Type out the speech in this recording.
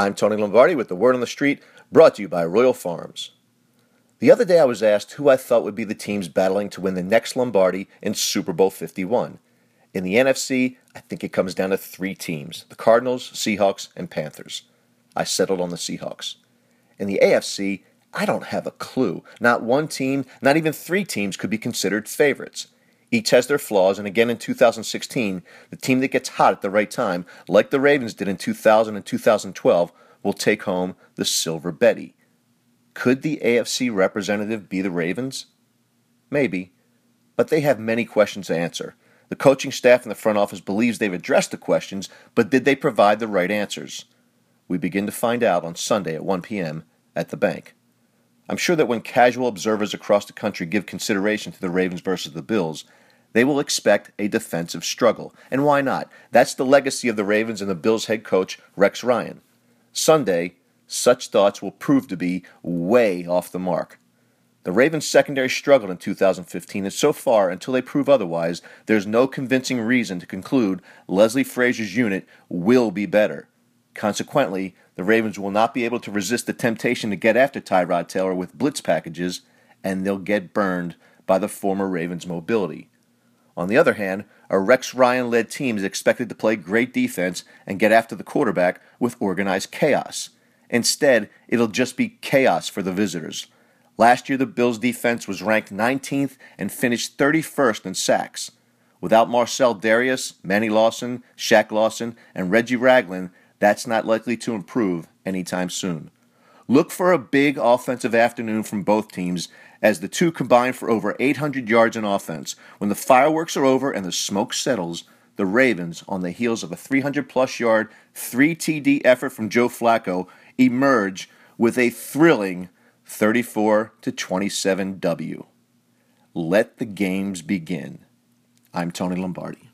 I'm Tony Lombardi with the Word on the Street, brought to you by Royal Farms. The other day I was asked who I thought would be the teams battling to win the next Lombardi in Super Bowl 51. In the NFC, I think it comes down to three teams the Cardinals, Seahawks, and Panthers. I settled on the Seahawks. In the AFC, I don't have a clue. Not one team, not even three teams could be considered favorites. Each has their flaws, and again in 2016, the team that gets hot at the right time, like the Ravens did in 2000 and 2012, will take home the Silver Betty. Could the AFC representative be the Ravens? Maybe, but they have many questions to answer. The coaching staff and the front office believes they've addressed the questions, but did they provide the right answers? We begin to find out on Sunday at 1 p.m. at the bank. I'm sure that when casual observers across the country give consideration to the Ravens versus the Bills, they will expect a defensive struggle. And why not? That's the legacy of the Ravens and the Bills head coach, Rex Ryan. Sunday, such thoughts will prove to be way off the mark. The Ravens' secondary struggled in 2015, and so far, until they prove otherwise, there's no convincing reason to conclude Leslie Frazier's unit will be better. Consequently, the Ravens will not be able to resist the temptation to get after Tyrod Taylor with blitz packages, and they'll get burned by the former Ravens' mobility. On the other hand, a Rex Ryan led team is expected to play great defense and get after the quarterback with organized chaos. Instead, it'll just be chaos for the visitors. Last year, the Bills' defense was ranked 19th and finished 31st in sacks. Without Marcell Dareus, Manny Lawson, Shaq Lawson, and Reggie Ragland, that's not likely to improve anytime soon. Look for a big offensive afternoon from both teams as the two combine for over 800 yards in offense. When the fireworks are over and the smoke settles, the Ravens, on the heels of a 300 plus yard, 3 TD effort from Joe Flacco, emerge with a thrilling 34 to 27 W. Let the games begin. I'm Tony Lombardi.